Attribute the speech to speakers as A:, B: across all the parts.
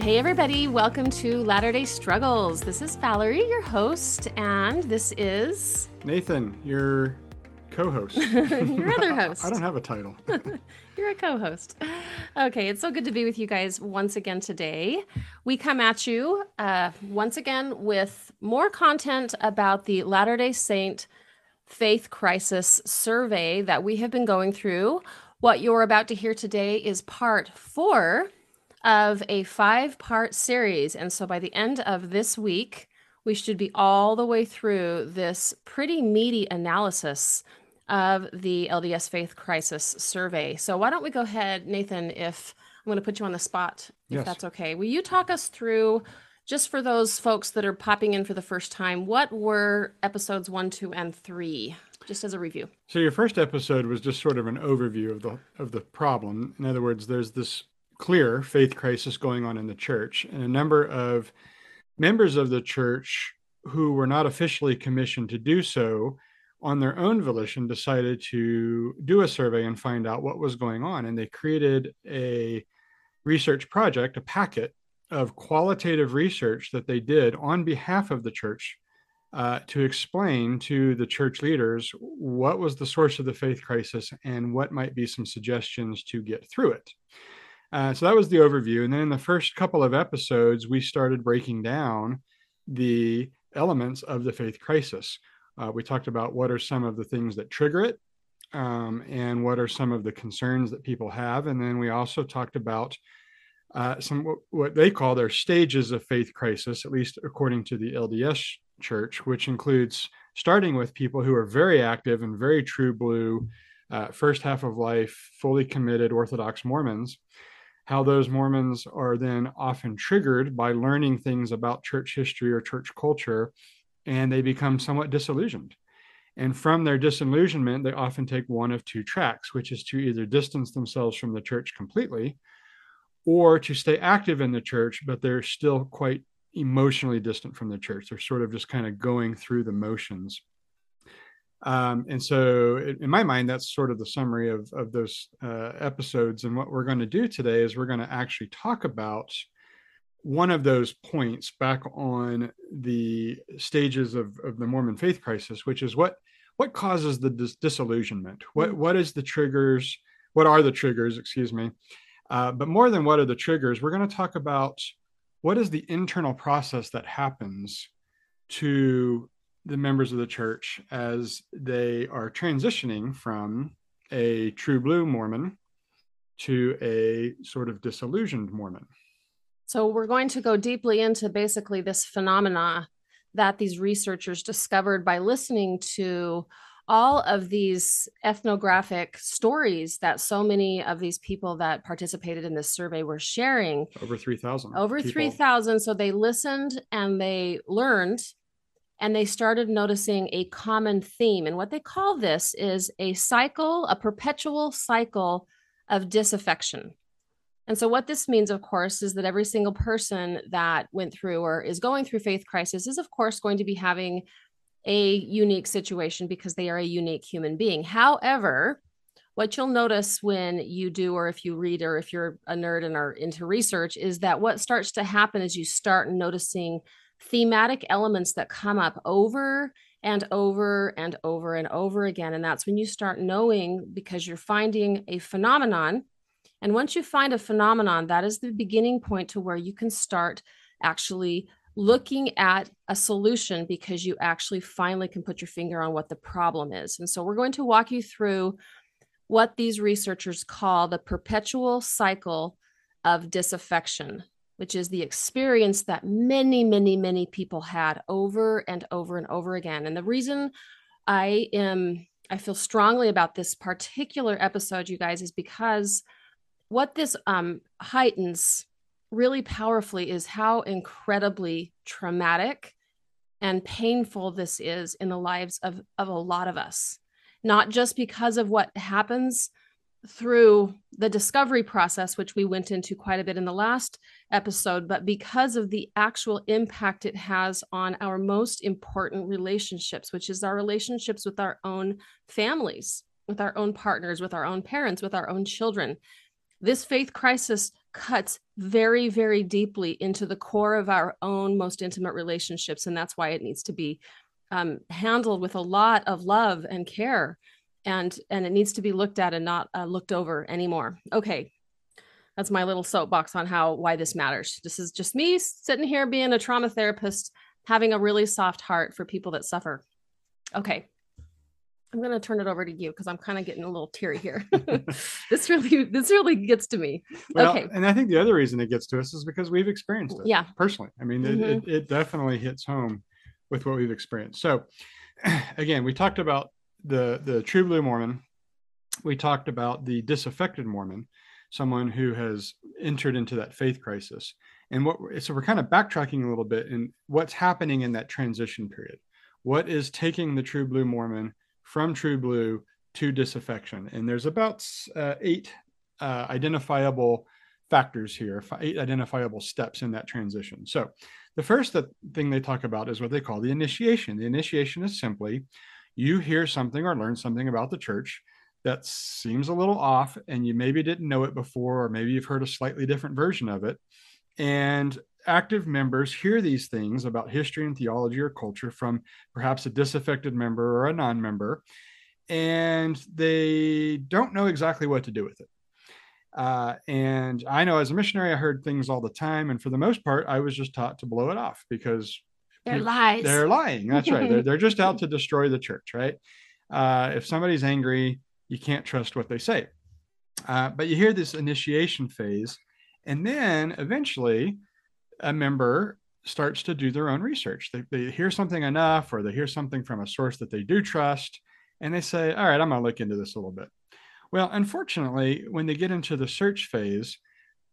A: Hey, everybody, welcome to Latter day Struggles. This is Valerie, your host, and this is
B: Nathan, your co host.
A: your other host.
B: I don't have a title.
A: You're a co host. Okay, it's so good to be with you guys once again today. We come at you uh, once again with more content about the Latter day Saint Faith Crisis survey that we have been going through. What you're about to hear today is part four of a five part series. And so by the end of this week, we should be all the way through this pretty meaty analysis of the LDS Faith Crisis survey. So why don't we go ahead, Nathan, if I'm going to put you on the spot, if
B: Yes.
A: that's okay. Will you talk us through, just for those folks that are popping in for the first time, what were episodes one, two, and three, just as a review?
B: So your first episode was just sort of an overview of the of the problem. In other words, there's this clear faith crisis going on in the church, and a number of members of the church who were not officially commissioned to do so on their own volition decided to do a survey and find out what was going on and they created a research project a packet of qualitative research that they did on behalf of the church uh, to explain to the church leaders what was the source of the faith crisis and what might be some suggestions to get through it. Uh, so that was the overview. And then in the first couple of episodes, we started breaking down the elements of the faith crisis. Uh, we talked about what are some of the things that trigger it um, and what are some of the concerns that people have. And then we also talked about uh, some what, they call their stages of faith crisis, at least according to the LDS Church, which includes starting with people who are very active and very true blue, uh, first half of life, fully committed Orthodox Mormons. How those Mormons are then often triggered by learning things about church history or church culture, and they become somewhat disillusioned. And from their disillusionment, they often take one of two tracks, which is to either distance themselves from the church completely or to stay active in the church, but they're still quite emotionally distant from the church. They're sort of just kind of going through the motions. Um, and so, in my mind, that's sort of the summary of, of those uh, episodes. And what we're going to do today is we're going to actually talk about one of those points back on the stages of, of the Mormon faith crisis, which is what what causes the dis- disillusionment. What what is the triggers? What are the triggers? Excuse me. Uh, but more than what are the triggers, we're going to talk about what is the internal process that happens to the members of the church as they are transitioning from a true blue Mormon to a sort of disillusioned Mormon.
A: So we're going to go deeply into basically this phenomena that these researchers discovered by listening to all of these ethnographic stories that so many of these people that participated in this survey were sharing
B: Over 3,000.
A: over 3000 so they listened and they learned and they started noticing a common theme. And what they call this is a cycle a perpetual cycle of disaffection. And so what this means of course is that every single person that went through or is going through faith crisis is of course going to be having a unique situation because they are a unique human being. However what you'll notice when you do or if you read or if you're a nerd and are into research is that what starts to happen is you start noticing thematic elements that come up over and over and over and over again. And that's when you start knowing because you're finding a phenomenon. And once you find a phenomenon that is the beginning point to where you can start actually looking at a solution because you actually finally can put your finger on what the problem is. And so we're going to walk you through what these researchers call the perpetual cycle of disaffection, which is the experience that many, many, many people had over and over and over again. And the reason I am, I feel strongly about this particular episode, you guys, is because what this um, heightens really powerfully is how incredibly traumatic and painful this is in the lives of, of a lot of us not just because of what happens through the discovery process, which we went into quite a bit in the last episode, but because of the actual impact it has on our most important relationships, which is our relationships with our own families, with our own partners, with our own parents, with our own children. This faith crisis cuts very, very deeply into the core of our own most intimate relationships. And that's why it needs to be um, handled with a lot of love and care. And, and it needs to be looked at and not uh, looked over anymore. Okay. That's my little soapbox on how why this matters. This is just me sitting here being a trauma therapist, having a really soft heart for people that suffer. Okay. I'm going to turn it over to you because I'm kind of getting a little teary here. this really, this really gets to me.
B: Well,
A: okay.
B: And I think the other reason it gets to us is because we've experienced it.
A: Yeah.
B: Personally. I mean, mm-hmm. it, it, it definitely hits home with what we've experienced. So again, we talked about the, the true blue Mormon. We talked about the disaffected Mormon, someone who has entered into that faith crisis. And what, so we're kind of backtracking a little bit in what's happening in that transition period. What is taking the true blue Mormon from True Blue to disaffection. And there's about uh, eight uh, identifiable factors here, eight identifiable steps in that transition. So the first thing they talk about is what they call the initiation. The initiation is simply you hear something or learn something about the church that seems a little off and you maybe didn't know it before or maybe you've heard a slightly different version of it and active members hear these things about history and theology or culture from perhaps a disaffected member or a non member, and they don't know exactly what to do with it. Uh, and I know as a missionary, I heard things all the time. And for the most part, I was just taught to blow it off because
A: they're lies.
B: They're lying. That's right. they're, they're just out to destroy the church, right? Uh, if somebody's angry, you can't trust what they say. Uh, but you hear this initiation phase. And then eventually, a member starts to do their own research. They, they hear something enough or they hear something from a source that they do trust, and they say, All right, I'm going to look into this a little bit. Well, unfortunately, when they get into the search phase,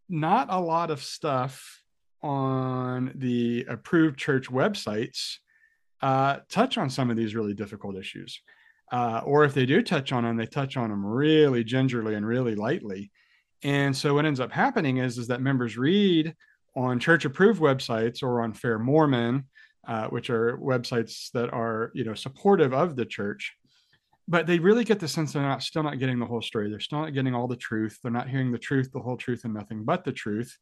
B: not a lot of stuff on the approved church websites uh, touch on some of these really difficult issues. Uh, or if they do touch on them, they touch on them really gingerly and really lightly. And so what ends up happening is, is that members read on church approved websites or on Fair Mormon, uh, which are websites that are you know supportive of the church, but they really get the sense they're not still not getting the whole story. They're still not getting all the truth. They're not hearing the truth, the whole truth, and nothing but the truth.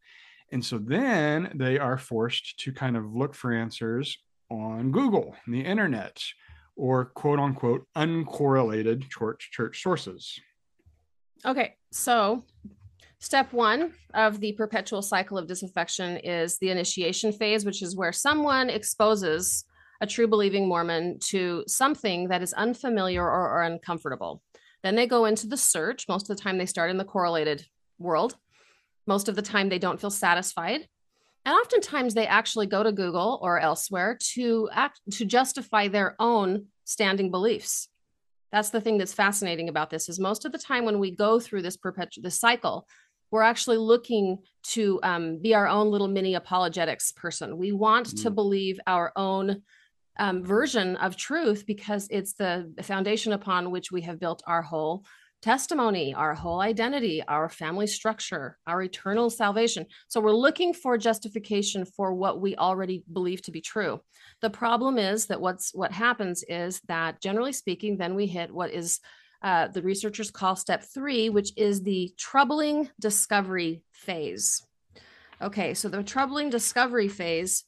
B: And so then they are forced to kind of look for answers on Google, the internet, or quote unquote uncorrelated church church sources.
A: Okay, so Step one of the perpetual cycle of disaffection is the initiation phase, which is where someone exposes a true believing Mormon to something that is unfamiliar or, or, uncomfortable. Then they go into the search. Most of the time, they start in the correlated world. Most of the time, they don't feel satisfied. And oftentimes, they actually go to Google or elsewhere to act to justify their own standing beliefs. That's the thing that's fascinating about this is most of the time when we go through this perpetual this cycle, we're actually looking to um, be our own little mini apologetics person. We want mm-hmm. to believe our own um, version of truth because it's the foundation upon which we have built our whole testimony, our whole identity, our family structure, our eternal salvation. So we're looking for justification for what we already believe to be true. The problem is that what's what happens is that generally speaking, then we hit what is uh, the researchers call step three, which is the troubling discovery phase. Okay, so the troubling discovery phase,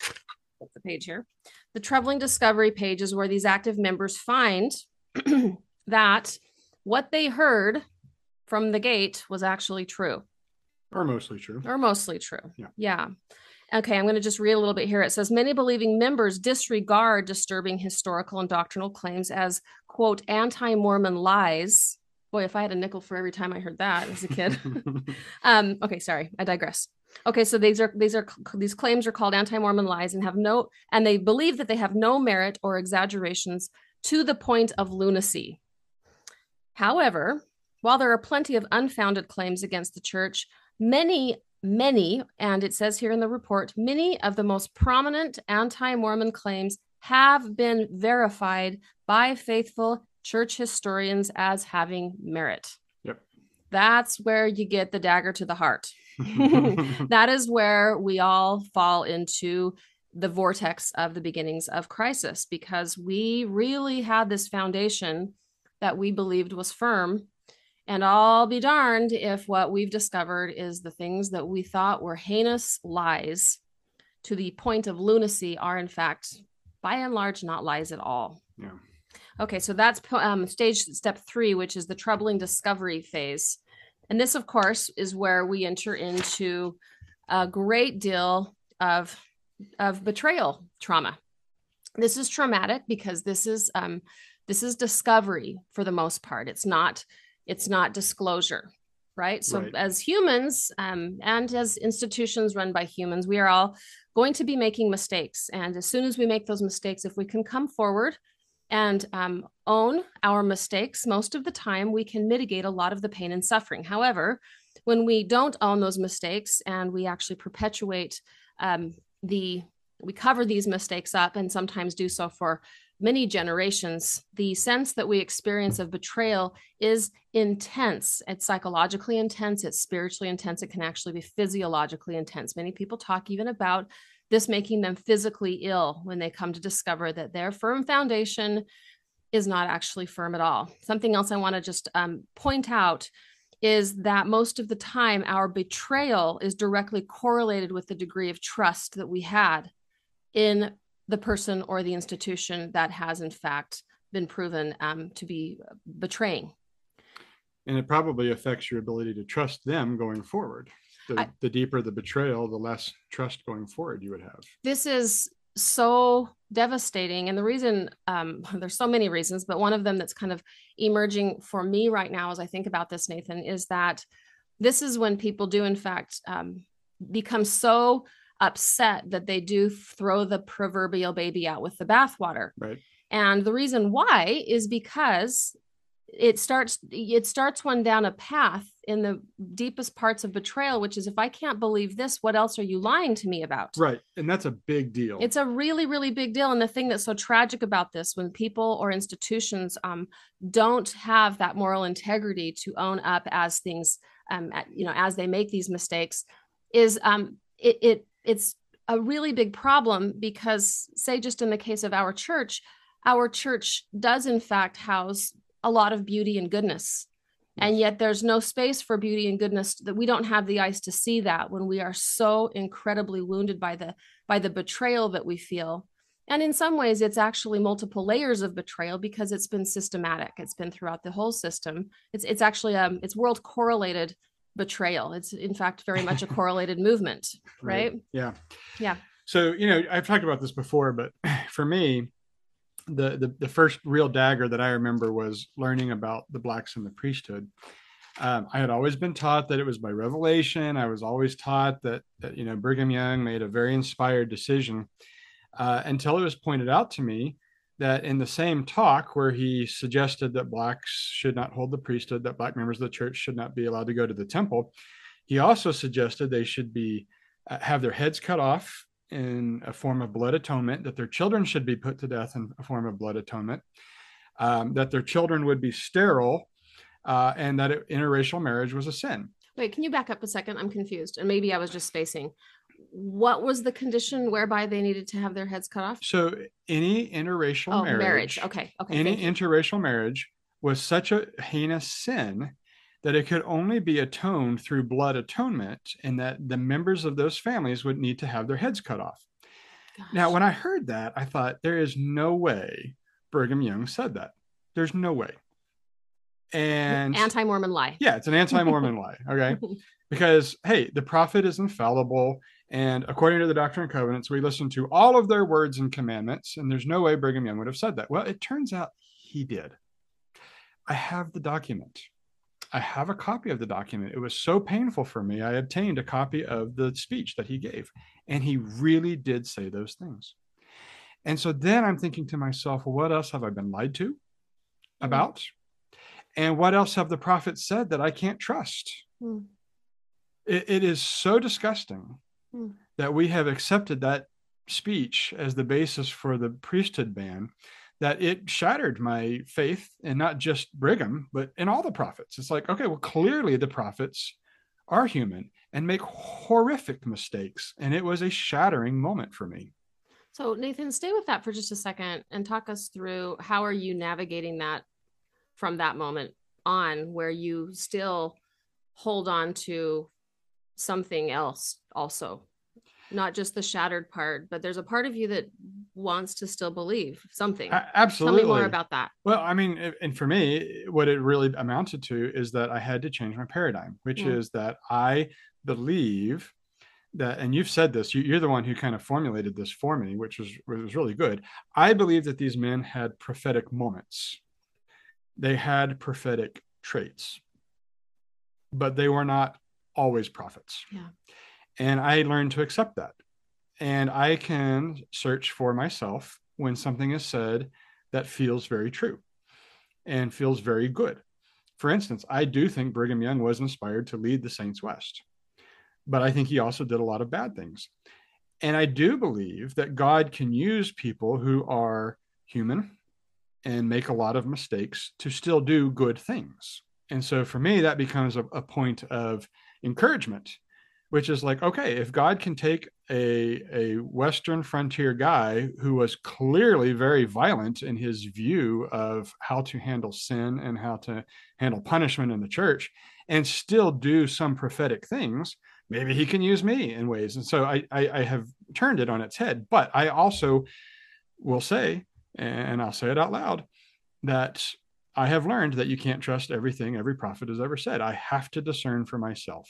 A: the page here. The troubling discovery page is where these active members find that what they heard from the gate was actually true.
B: Or mostly true.
A: Or mostly true.
B: Yeah.
A: Yeah. Okay, I'm going to just read a little bit here. It says many believing members disregard disturbing historical and doctrinal claims as, quote, anti Mormon lies. Boy, if I had a nickel for every time I heard that as a kid. um, okay, sorry, I digress. Okay, so these are these are these claims are called anti-Mormon lies and have no and they believe that they have no merit or exaggerations to the point of lunacy. However, while there are plenty of unfounded claims against the church, many many, and it says here in the report, many of the most prominent anti Mormon claims have been verified by faithful church historians as having merit.
B: Yep.
A: That's where you get the dagger to the heart. that is where we all fall into the vortex of the beginnings of crisis because we really had this foundation that we believed was firm And I'll be darned if what we've discovered is the things that we thought were heinous lies to the point of lunacy are, in fact, by and large, not lies at all.
B: Yeah.
A: Okay, so that's um, stage step three, which is the troubling discovery phase. And this, of course, is where we enter into a great deal of, of betrayal trauma. This is traumatic because this is um, this is discovery for the most part. It's not it's not disclosure, right? So
B: Right.
A: as humans um, and as institutions run by humans, we are all going to be making mistakes. And as soon as we make those mistakes, if we can come forward and um, own our mistakes, most of the time we can mitigate a lot of the pain and suffering. However, when we don't own those mistakes and we actually perpetuate um, the, we cover these mistakes up and sometimes do so for many generations, the sense that we experience of betrayal is intense. It's psychologically intense, it's spiritually intense, it can actually be physiologically intense. Many people talk even about this making them physically ill when they come to discover that their firm foundation is not actually firm at all. Something else I want to just um, point out is that most of the time our betrayal is directly correlated with the degree of trust that we had in the person or the institution that has in fact been proven um, to be betraying
B: And it probably affects your ability to trust them going forward. The,
A: I-
B: the deeper the betrayal, the less trust going forward you would have.
A: this is so devastating and the reason um, there's so many reasons but one of them that's kind of emerging for me right now as i think about this nathan is that this is when people do in fact um, become so upset that they do throw the proverbial baby out with the bathwater
B: Right.
A: and the reason why is because it starts it starts one down a path in the deepest parts of betrayal which is if i can't believe this what else are you lying to me about
B: Right. And that's a big deal.
A: it's a really, really big deal. And the thing that's so tragic about this, when people or institutions um, don't have that moral integrity to own up as things, um, at- you know, as they make these mistakes, is um, it, it it's a really big problem because, say, just in the case of our church, our church does in fact house a lot of beauty and goodness. And yet there's no space for beauty and goodness that we don't have the eyes to see that when we are so incredibly wounded by the by the betrayal that we feel. And in some ways, it's actually multiple layers of betrayal because it's been systematic. It's been throughout the whole system. It's it's actually um it's world correlated betrayal. It's in fact very much a correlated movement, right?
B: Yeah.
A: Yeah.
B: So, you know, I've talked about this before, but for me, the, the the first real dagger that I remember was learning about the blacks in the priesthood. Um, I had always been taught that it was by revelation. I was always taught that, that you know Brigham Young made a very inspired decision uh, until it was pointed out to me that in the same talk where he suggested that blacks should not hold the priesthood, that black members of the church should not be allowed to go to the temple, he also suggested they should be uh, have their heads cut off in a form of blood atonement, that their children should be put to death in a form of blood atonement, um, that their children would be sterile, uh, and that interracial marriage was a sin.
A: Wait, can you back up a second? I'm confused. And maybe I was just spacing. What was the condition whereby they needed to have their heads cut off?
B: So any interracial
A: Oh,
B: marriage,
A: marriage. Okay. Okay.
B: any interracial marriage was such a heinous sin that it could only be atoned through blood atonement, and that the members of those families would need to have their heads cut off. Now, when I heard that, I thought there is no way Brigham Young said that. There's no way. And
A: anti-Mormon lie.
B: yeah, it's an anti-Mormon lie. Okay. Because hey, the prophet is infallible. And according to the Doctrine and Covenants, we listen to all of their words and commandments. And there's no way Brigham Young would have said that. Well, it turns out he did. I have the document. I have a copy of the document. It was so painful for me. I obtained a copy of the speech that he gave. And he really did say those things. And so then I'm thinking to myself, well, what else have I been lied to about? And what else have the prophets said that I can't trust?
A: Hmm.
B: It, it is so disgusting
A: Hmm.
B: that we have accepted that speech as the basis for the priesthood ban that it shattered my faith in not just Brigham, but in all the prophets. It's like, okay, well, clearly the prophets are human and make horrific mistakes. And it was a shattering moment for me.
A: So Nathan, stay with that for just a second and talk us through how are you navigating that from that moment on where you still hold on to something else also. Not just the shattered part but there's a part of you that wants to still believe something.
B: A- absolutely
A: tell me more about that.
B: Well i mean and for me what it really amounted to is that i had to change my paradigm which
A: Mm.
B: is that i believe that and you've said this you, you're the one who kind of formulated this for me which was was really good. I believe that these men had prophetic moments. They had prophetic traits but they were not always prophets.
A: Yeah.
B: and i learned to accept that and i can search for myself when something is said that feels very true and feels very good for instance i do think brigham young was inspired to lead the saints west but I think he also did a lot of bad things. And I do believe that God can use people who are human and make a lot of mistakes to still do good things. And so for me, that becomes a, a point of encouragement, which is like, okay, if God can take a, a Western frontier guy who was clearly very violent in his view of how to handle sin and how to handle punishment in the church and still do some prophetic things, maybe he can use me in ways. And so I, I, I have turned it on its head. But I also will say, and I'll say it out loud, that I have learned that you can't trust everything every prophet has ever said. I have to discern for myself.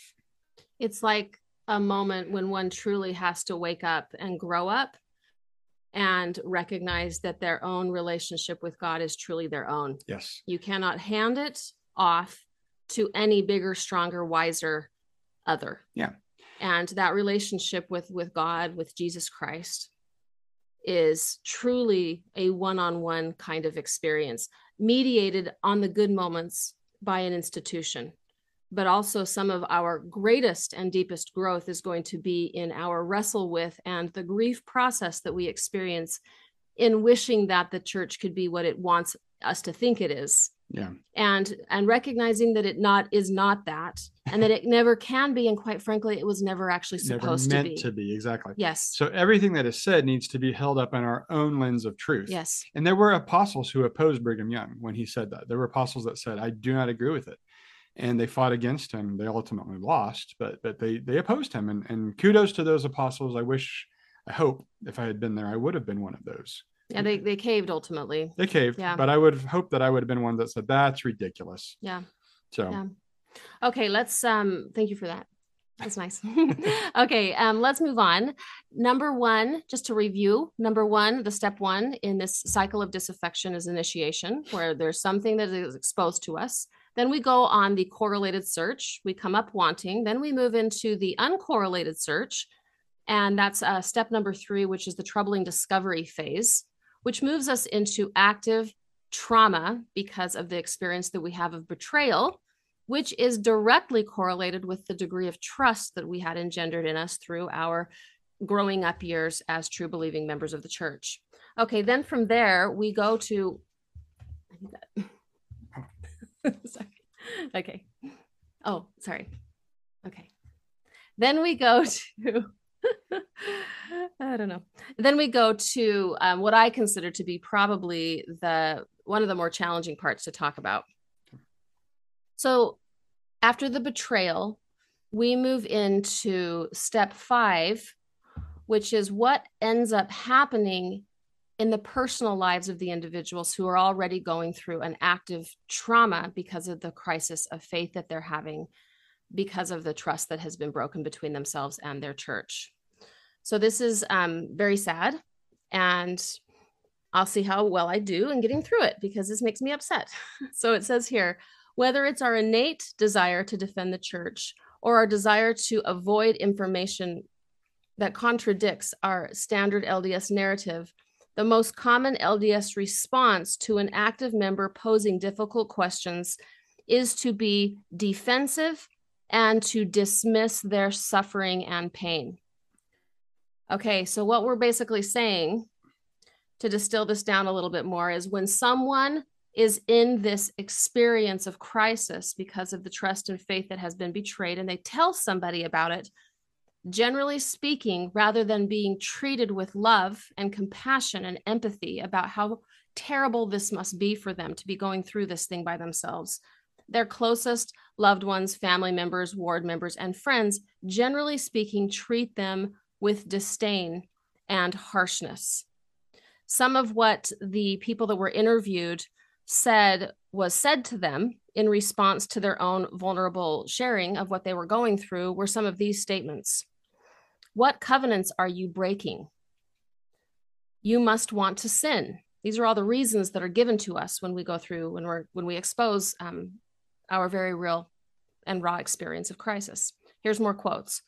A: it's like a moment when one truly has to wake up and grow up and recognize that their own relationship with God is truly their own.
B: Yes.
A: You cannot hand it off to any bigger, stronger, wiser other.
B: Yeah.
A: And that relationship with with God, with Jesus Christ is truly a one-on-one kind of experience, mediated on the good moments by an institution. But also some of our greatest and deepest growth is going to be in our wrestle with and the grief process that we experience in wishing that the church could be what it wants us to think it is
B: Yeah.
A: and and recognizing that it not is not that and that it never can be and quite frankly it was never actually
B: Never
A: supposed
B: meant
A: to be
B: to be. Exactly.
A: yes
B: So everything that is said needs to be held up in our own lens of truth.
A: yes
B: And there were apostles who opposed Brigham Young when he said that. There were apostles that said, I do not agree with it. And they fought against him. They ultimately lost, but but they they opposed him. And and kudos to those apostles. I wish, I hope if I had been there, I would have been one of those.
A: And they they caved ultimately.
B: They caved,
A: Yeah.
B: but I would have hoped that I would have been one that said, That's ridiculous.
A: yeah.
B: So.
A: Yeah. okay let's um thank you for that. That's nice. Okay um let's move on. Number one just to review number one the step one in this cycle of disaffection is initiation where there's something that is exposed to us. Then we go on the correlated search. We come up wanting. Then we move into the uncorrelated search. And that's uh, step number three which is the troubling discovery phase which moves us into active trauma because of the experience that we have of betrayal which is directly correlated with the degree of trust that we had engendered in us through our growing up years as true believing members of the church. Okay, then from there we go to. Sorry. Okay. Oh, sorry. Okay. Then we go to. I don't know. Then we go to um, what I consider to be probably the one of the more challenging parts to talk about. So after the betrayal, we move into step five, which is what ends up happening in the personal lives of the individuals who are already going through an active trauma because of the crisis of faith that they're having, because of the trust that has been broken between themselves and their church. So this is um, very sad. And I'll see how well I do in getting through it because this makes me upset. So it says here, whether it's our innate desire to defend the church or our desire to avoid information that contradicts our standard LDS narrative, the most common LDS response to an active member posing difficult questions is to be defensive and to dismiss their suffering and pain. Okay, so what we're basically saying to distill this down a little bit more is when someone is in this experience of crisis because of the trust and faith that has been betrayed and they tell somebody about it generally speaking rather than being treated with love and compassion and empathy about how terrible this must be for them to be going through this thing by themselves their closest loved ones, family members, ward members, and friends, generally speaking, treat them with disdain and harshness. Some of what the people that were interviewed said was said to them in response to their own vulnerable sharing of what they were going through were some of these statements What covenants are you breaking? You must want to sin. These are all the reasons that are given to us when we go through, when we're when we expose um, our very real and raw experience of crisis. Here's more quotes.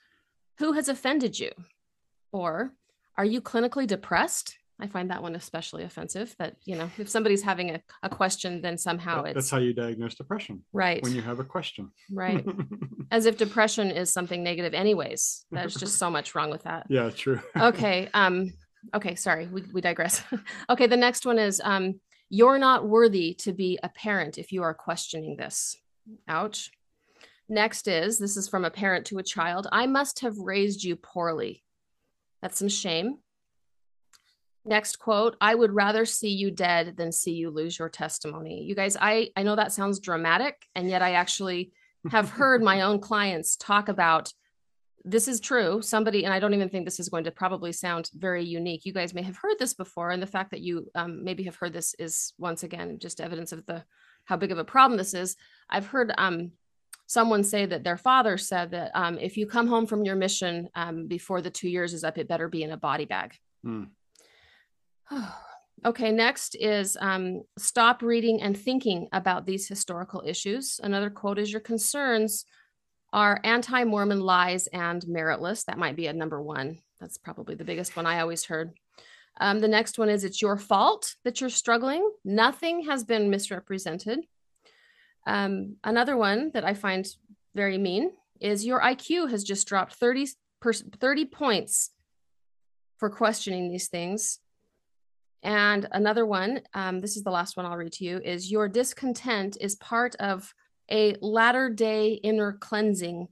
A: Who has offended you? Or are you clinically depressed? I find that one especially offensive. That, you know, if somebody's having a, a question, then somehow it's.
B: That's how you diagnose depression.
A: Right.
B: When you have a question.
A: Right. As if depression is something negative, anyways. There's just so much wrong with that.
B: yeah, true.
A: Okay. Um, okay, sorry, we, we digress. okay, the next one is um, you're not worthy to be a parent if you are questioning this. Ouch. Next is this is from a parent to a child. I must have raised you poorly. That's some shame. Next quote, I would rather see you dead than see you lose your testimony. You guys, I I know that sounds dramatic and yet I actually have heard my own clients talk about this is true. Somebody, and I don't even think this is going to probably sound very unique. You guys may have heard this before, and the fact that you um, maybe have heard this is once again just evidence of the how big of a problem this is. I've heard um, someone say that their father said that um, if you come home from your mission um, before the two years is up, it better be in a body bag.
B: Hmm.
A: okay, next is um, stop reading and thinking about these historical issues. Another quote is your concerns are anti Mormon lies and meritless. That might be a number one. That's probably the biggest one I always heard. Um, the next one is it's your fault that you're struggling. Nothing has been misrepresented. Um, another one that I find very mean is your IQ has just dropped 30, per, 30 points for questioning these things. And another one, um, this is the last one I'll read to you, is your discontent is part of a latter day inner cleansing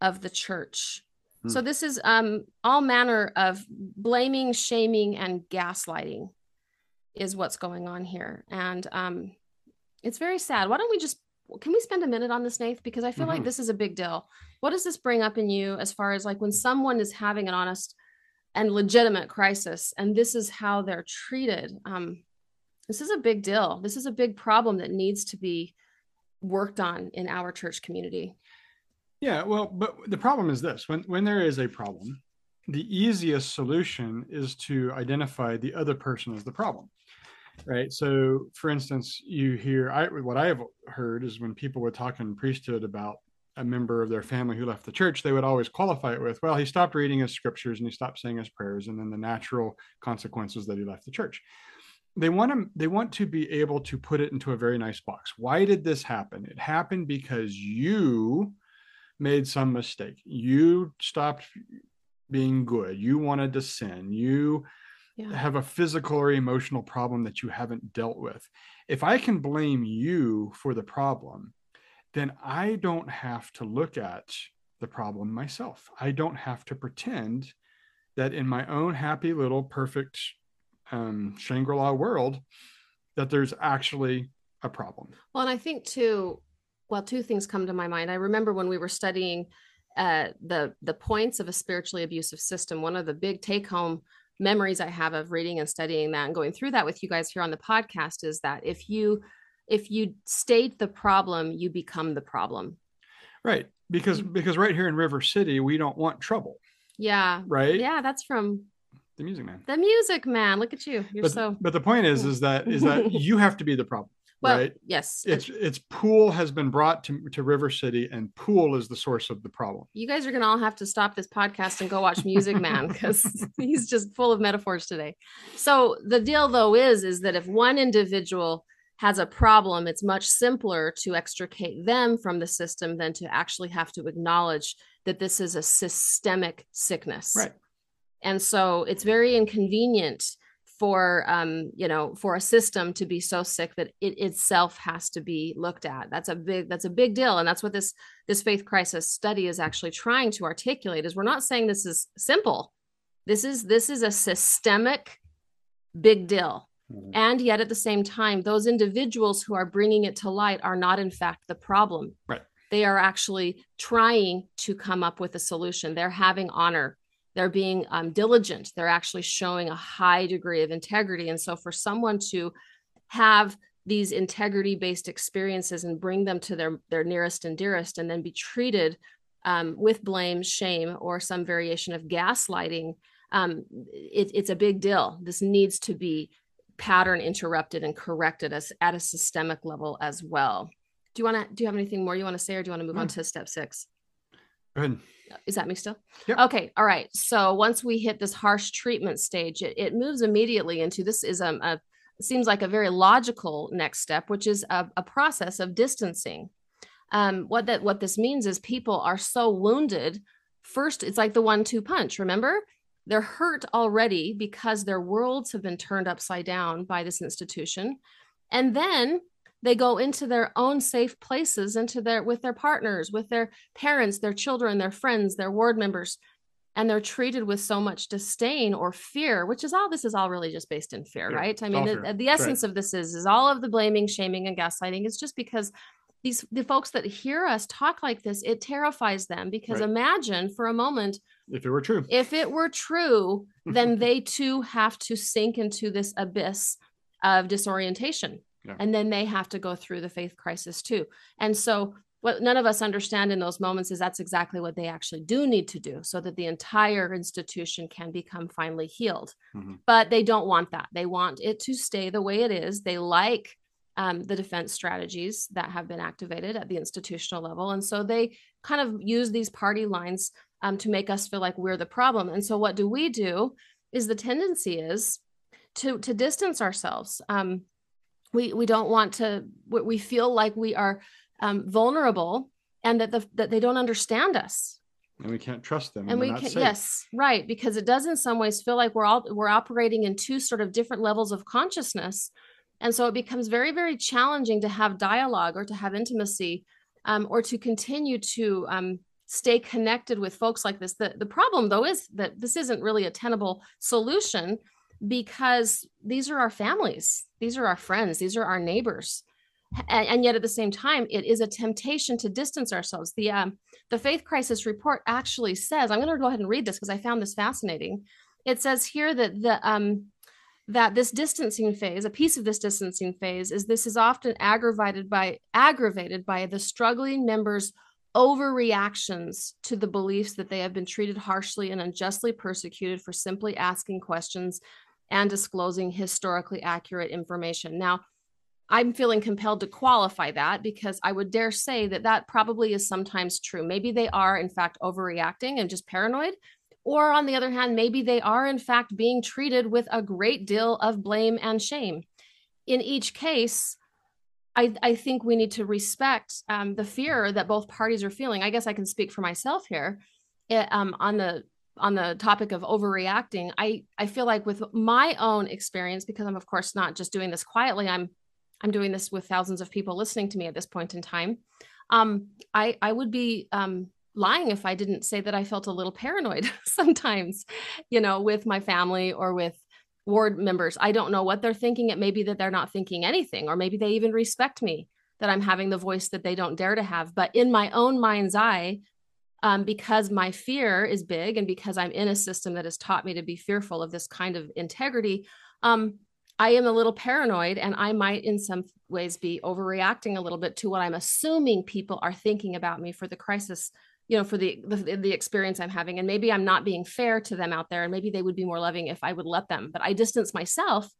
A: of the church. Hmm. So this is um, all manner of blaming, shaming, and gaslighting is what's going on here, and um, it's very sad. Why don't we just can we spend a minute on this, Nath? Because I feel mm-hmm. like this is a big deal. What does this bring up in you as far as like when someone is having an honest and legitimate crisis, and this is how they're treated? Um, this is a big deal. This is a big problem that needs to be worked on in our church community.
B: Yeah, well, but the problem is this when when there is a problem, the easiest solution is to identify the other person as the problem. Right. So for instance, you hear I what I have heard is when people would talk in priesthood about a member of their family who left the church, they would always qualify it with, well, he stopped reading his scriptures and he stopped saying his prayers, and then the natural consequences that he left the church. They want to they want to be able to put it into a very nice box. Why did this happen? It happened because you made some mistake. You stopped being good. You wanted to sin. You yeah. have a physical or emotional problem that you haven't dealt with if i can blame you for the problem then i don't have to look at the problem myself i don't have to pretend that in my own happy little perfect um, Shangri-La world that there's actually a problem.
A: Well, and I think too, well, two things come to my mind. I remember when we were studying uh, the the points of a spiritually abusive system. One of the big take home memories I have of reading and studying that and going through that with you guys here on the podcast is that if you if you state the problem, you become the problem.
B: Right. Because mm. because right here in River City, we don't want trouble.
A: Yeah.
B: Right.
A: Yeah, that's from
B: the music man
A: the music man look at you you're
B: but,
A: so
B: but the point is is that is that you have to be the problem well, right?
A: yes.
B: It's it's pool has been brought to, to river city and pool is the source of the problem.
A: You guys are gonna all have to stop this podcast and go watch music man because he's just full of metaphors today. So the deal though is is that if one individual has a problem, it's much simpler to extricate them from the system than to actually have to acknowledge that this is a systemic sickness.
B: Right.
A: And so it's very inconvenient for um, you know for a system to be so sick that it itself has to be looked at that's a big that's a big deal and that's what this this faith crisis study is actually trying to articulate is we're not saying this is simple this is this is a systemic big deal Mm-hmm. And yet, at the same time, those individuals who are bringing it to light are not, in fact, the problem.
B: Right.
A: They are actually trying to come up with a solution. They're having honor. They're being um, diligent. They're actually showing a high degree of integrity. And so, for someone to have these integrity based experiences and bring them to their, their nearest and dearest, and then be treated um, with blame, shame, or some variation of gaslighting, um, it, it's a big deal. This needs to be pattern interrupted and corrected as at a systemic level as well. Do you want to do you have anything more you want to say or do you want to move on to step 6?
B: Go ahead.
A: Is that me still?
B: Yep.
A: Okay. All right. So once we hit this harsh treatment stage, it, it moves immediately into this is a, a seems like a very logical next step, which is a, a process of distancing. Um, what that what this means is people are so wounded. First, it's like the one-two punch. Remember, they're hurt already because their worlds have been turned upside down by this institution. And then they go into their own safe places, into their with their partners, with their parents, their children, their friends, their ward members, and they're treated with so much disdain or fear, which is all this is all really just based in fear, right? I mean, the, the, essence right. of this is is all of the blaming, shaming, and gaslighting is just because these the folks that hear us talk like this, it terrifies them because right. imagine for a moment
B: if it were true.
A: If it were true, then they too have to sink into this abyss of disorientation. Yeah. And then they have to go through the faith crisis too. And so, what none of us understand in those moments is that's exactly what they actually do need to do so that the entire institution can become finally healed. Mm-hmm. But they don't want that. They want it to stay the way it is. They like um, the defense strategies that have been activated at the institutional level. And so they kind of use these party lines um, to make us feel like we're the problem. And so what do we do? Is the tendency is to to distance ourselves. Um, we we don't want to. We feel like we are um, vulnerable and that the that they don't understand us.
B: And we can't trust them.
A: And, we can yes, right, because it does in some ways feel like we're all we're operating in two sort of different levels of consciousness. And so it becomes very, very challenging to have dialogue or to have intimacy um, or to continue to um, stay connected with folks like this. The, the problem, though, is that this isn't really a tenable solution because these are our families, these are our friends, these are our neighbors. And, and yet, at the same time, it is a temptation to distance ourselves. The um, the faith crisis report actually says, I'm going to go ahead and read this because I found this fascinating. It says here that the um, that this distancing phase, a piece of this distancing phase, is this is often aggravated by aggravated by the struggling members overreactions to the beliefs that they have been treated harshly and unjustly persecuted for simply asking questions and disclosing historically accurate information. Now, I'm feeling compelled to qualify that because I would dare say that that probably is sometimes true. Maybe they are, in fact, overreacting and just paranoid. Or on the other hand, maybe they are, in fact, being treated with a great deal of blame and shame. In each case, I, I think we need to respect um, the fear that both parties are feeling. I guess I can speak for myself here. It, um, on the on the topic of overreacting, I I feel like with my own experience, because I'm of course not just doing this quietly. I'm I'm doing this with thousands of people listening to me at this point in time. Um, I I would be um, lying if I didn't say that I felt a little paranoid sometimes, you know, with my family or with ward members. I don't know what they're thinking. It may be that they're not thinking anything, or maybe they even respect me that I'm having the voice that they don't dare to have. But in my own mind's eye, um, because my fear is big and because I'm in a system that has taught me to be fearful of this kind of integrity, um, I am a little paranoid and I might, in some ways, be overreacting a little bit to what I'm assuming people are thinking about me for the crisis you know for the, the the experience i'm having. And maybe i'm not being fair to them out there and maybe they would be more loving if i would let them but i distance myself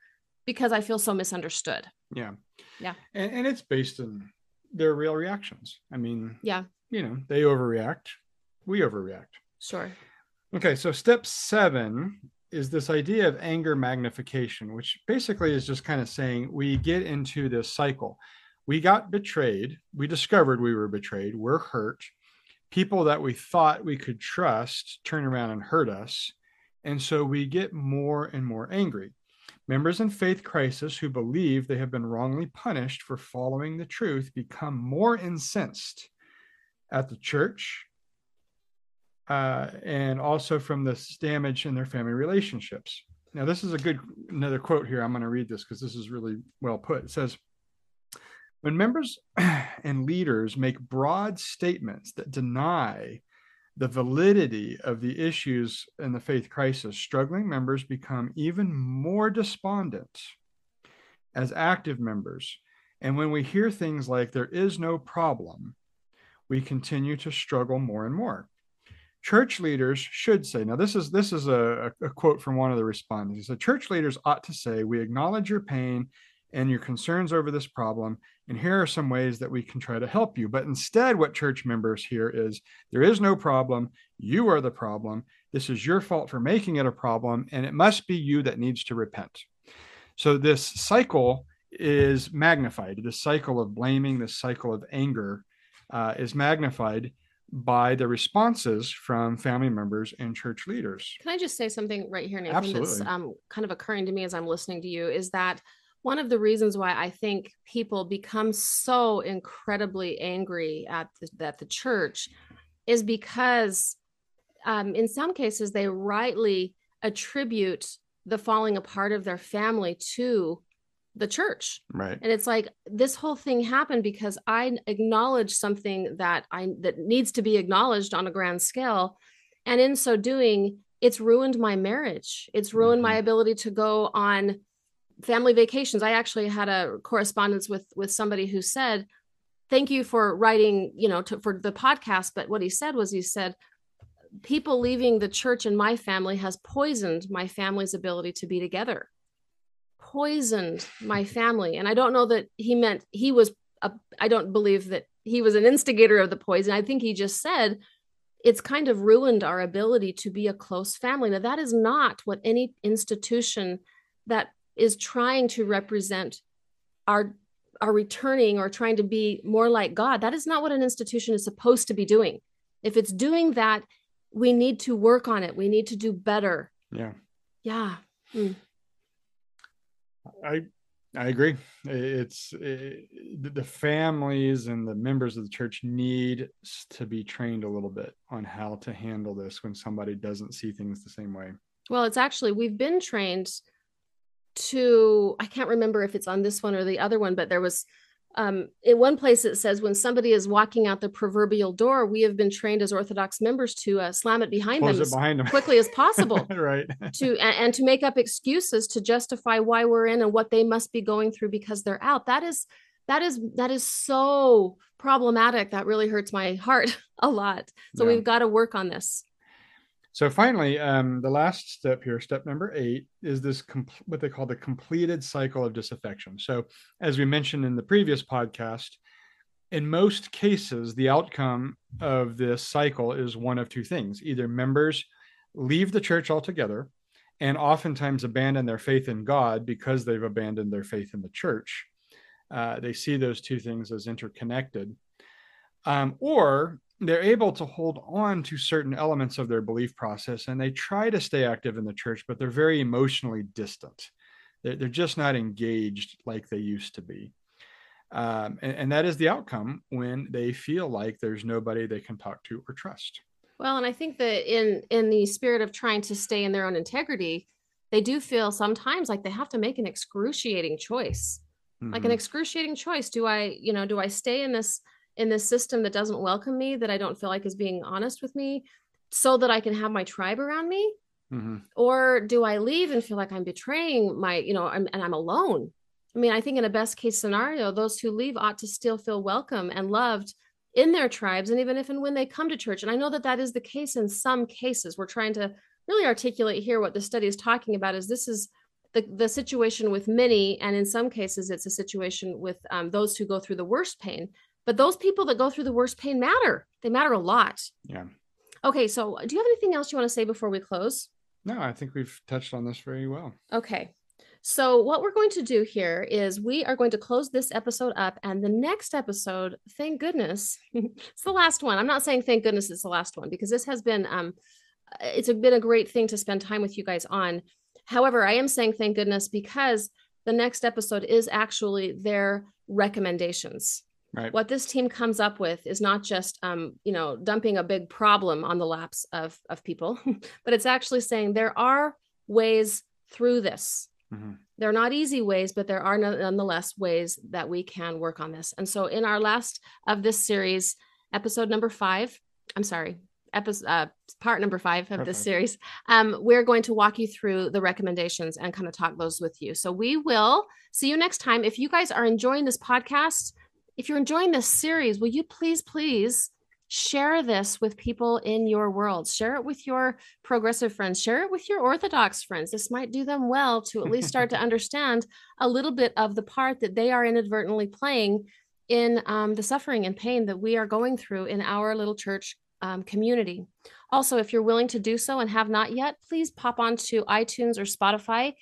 A: because i feel so misunderstood.
B: Yeah.
A: Yeah.
B: And, and it's based on their real reactions. I mean
A: yeah.
B: you know they overreact we overreact.
A: Sure.
B: Okay so step seven is this idea of anger magnification which basically is just kind of saying we get into this cycle. We got betrayed. We discovered we were betrayed. We're hurt. People that we thought we could trust turn around and hurt us. And so we get more and more angry. Members in faith crisis who believe they have been wrongly punished for following the truth become more incensed at the church uh, and also from this damage in their family relationships. Now, this is a good another quote here. I'm going to read this because this is really well put. It says, when members and leaders make broad statements that deny the validity of the issues in the faith crisis, struggling members become even more despondent as active members. And when we hear things like, there is no problem, we continue to struggle more and more. Church leaders should say, now this is this is a, a quote from one of the respondents. He said, church leaders ought to say, we acknowledge your pain and your concerns over this problem. And here are some ways that we can try to help you. But instead, what church members hear is there is no problem. You are the problem. This is your fault for making it a problem. And it must be you that needs to repent. So this cycle is magnified. This cycle of blaming, this cycle of anger uh, is magnified by the responses from family members and church leaders.
A: Can I just say something right here, Nathan?
B: Absolutely.
A: That's um, kind of occurring to me as I'm listening to you is that one of the reasons why I think people become so incredibly angry at the, at the church is because, um, in some cases, they rightly attribute the falling apart of their family to the church.
B: Right.
A: And it's like this whole thing happened because i acknowledged something that i that needs to be acknowledged on a grand scale. And in so doing it's ruined my marriage. It's ruined mm-hmm. my ability to go on family vacations. I actually had a correspondence with with somebody who said thank you for writing you know to, for the podcast. But what he said was he said people leaving the church in my family has poisoned my family's ability to be together poisoned my family. And I don't know that he meant he was, I don't believe that he was an instigator of the poison. I think he just said it's kind of ruined our ability to be a close family. Now, that is not what any institution that is trying to represent our are returning or trying to be more like God. That is not what an institution is supposed to be doing. If it's doing that, we need to work on it. We need to do better.
B: Yeah.
A: Yeah. Mm.
B: I I agree. It's it, the families and the members of the church need to be trained a little bit on how to handle this when somebody doesn't see things the same way.
A: Well, it's actually we've been trained to I can't remember if it's on this one or the other one, but there was um, in one place it says when somebody is walking out the proverbial door, we have been trained as Orthodox members to uh, slam it behind
B: Close
A: them
B: it behind
A: as
B: them.
A: quickly as possible,
B: right?
A: to and, and to make up excuses to justify why we're in and what they must be going through because they're out. That is that is that is so problematic. That really hurts my heart a lot. So yeah. we've got to work on this.
B: So finally, um, the last step here, step number eight, is this what they call the completed cycle of disaffection. So as we mentioned in the previous podcast, in most cases, the outcome of this cycle is one of two things: either members leave the church altogether, and oftentimes abandon their faith in God because they've abandoned their faith in the church. Uh, they see those two things as interconnected. Um, or they're able to hold on to certain elements of their belief process and they try to stay active in the church, but they're very emotionally distant. They're, they're just not engaged like they used to be. Um, and, and that is the outcome when they feel like there's nobody they can talk to or trust.
A: Well, and I think that in in the spirit of trying to stay in their own integrity, they do feel sometimes like they have to make an excruciating choice. Mm-hmm. Like an mm-hmm. excruciating choice. Do I, you know, do I stay in this in this system that doesn't welcome me, that I don't feel like is being honest with me, so that I can have my tribe around me? Mm-hmm. Or do I leave and feel like I'm betraying my, you know, I'm, and I'm alone? I mean, I think in a best case scenario, those who leave ought to still feel welcome and loved in their tribes, and even if and when they come to church. And I know that that is the case in some cases. We're trying to really articulate here what the study is talking about. Is this is the, the situation with many, and in some cases, it's a situation with um, those who go through the worst pain. But those people that go through the worst pain matter. They matter a lot.
B: Yeah.
A: Okay. So, do you have anything else you want to say before we close?
B: No, I think we've touched on this very well.
A: Okay. So, what we're going to do here is we are going to close this episode up. And the next episode, thank goodness, it's the last one. I'm not saying thank goodness it's the last one because this has been, um, it's been a great thing to spend time with you guys on. However, I am saying thank goodness because the next episode is actually their recommendations.
B: Right.
A: What this team comes up with is not just, um, you know, dumping a big problem on the laps of of people, but it's actually saying there are ways through this. Mm-hmm. They're not easy ways, but there are nonetheless ways that we can work on this. And so, in our last of this series, episode number five, I'm sorry, episode uh, part number five of this series, um, we're going to walk you through the recommendations and kind of talk those with you. So we will see you next time. If you guys are enjoying this podcast, if you're enjoying this series, will you please, please share this with people in your world? Share it with your progressive friends. Share it with your orthodox friends. This might do them well to at least start to understand a little bit of the part that they are inadvertently playing in um, the suffering and pain that we are going through in our little church um, community. Also if you're willing to do so and have not yet please pop onto itunes or spotify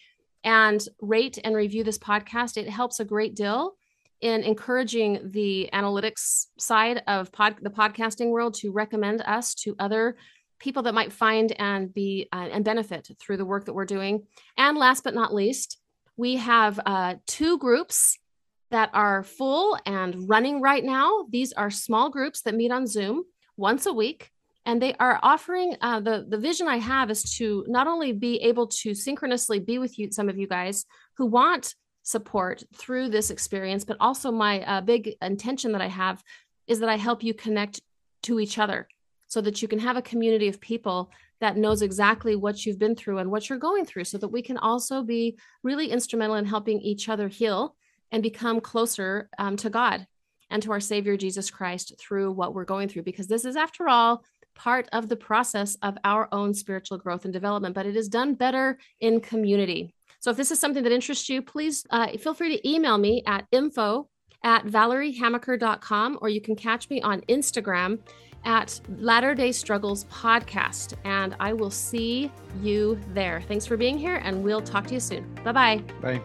A: and rate and review this podcast. It helps a great deal in encouraging the analytics side of pod, the podcasting world to recommend us to other people that might find and be uh, and benefit through the work that we're doing. And last but not least, we have uh, two groups that are full and running right now. These are small groups that meet on Zoom once a week. And they are offering uh, the the vision I have is to not only be able to synchronously be with you, some of you guys who want support through this experience but also my uh, big intention that i have is that i help you connect to each other so that you can have a community of people that knows exactly what you've been through and what you're going through so that we can also be really instrumental in helping each other heal and become closer um, to god and to our savior jesus christ through what we're going through because this is after all part of the process of our own spiritual growth and development but it is done better in community so if this is something that interests you, please uh, feel free to email me at info at valeriehamaker.com or you can catch me on Instagram at Latter Day Struggles Podcast. And I will see you there. Thanks for being here, and we'll talk to you soon. Bye-bye.
B: Bye.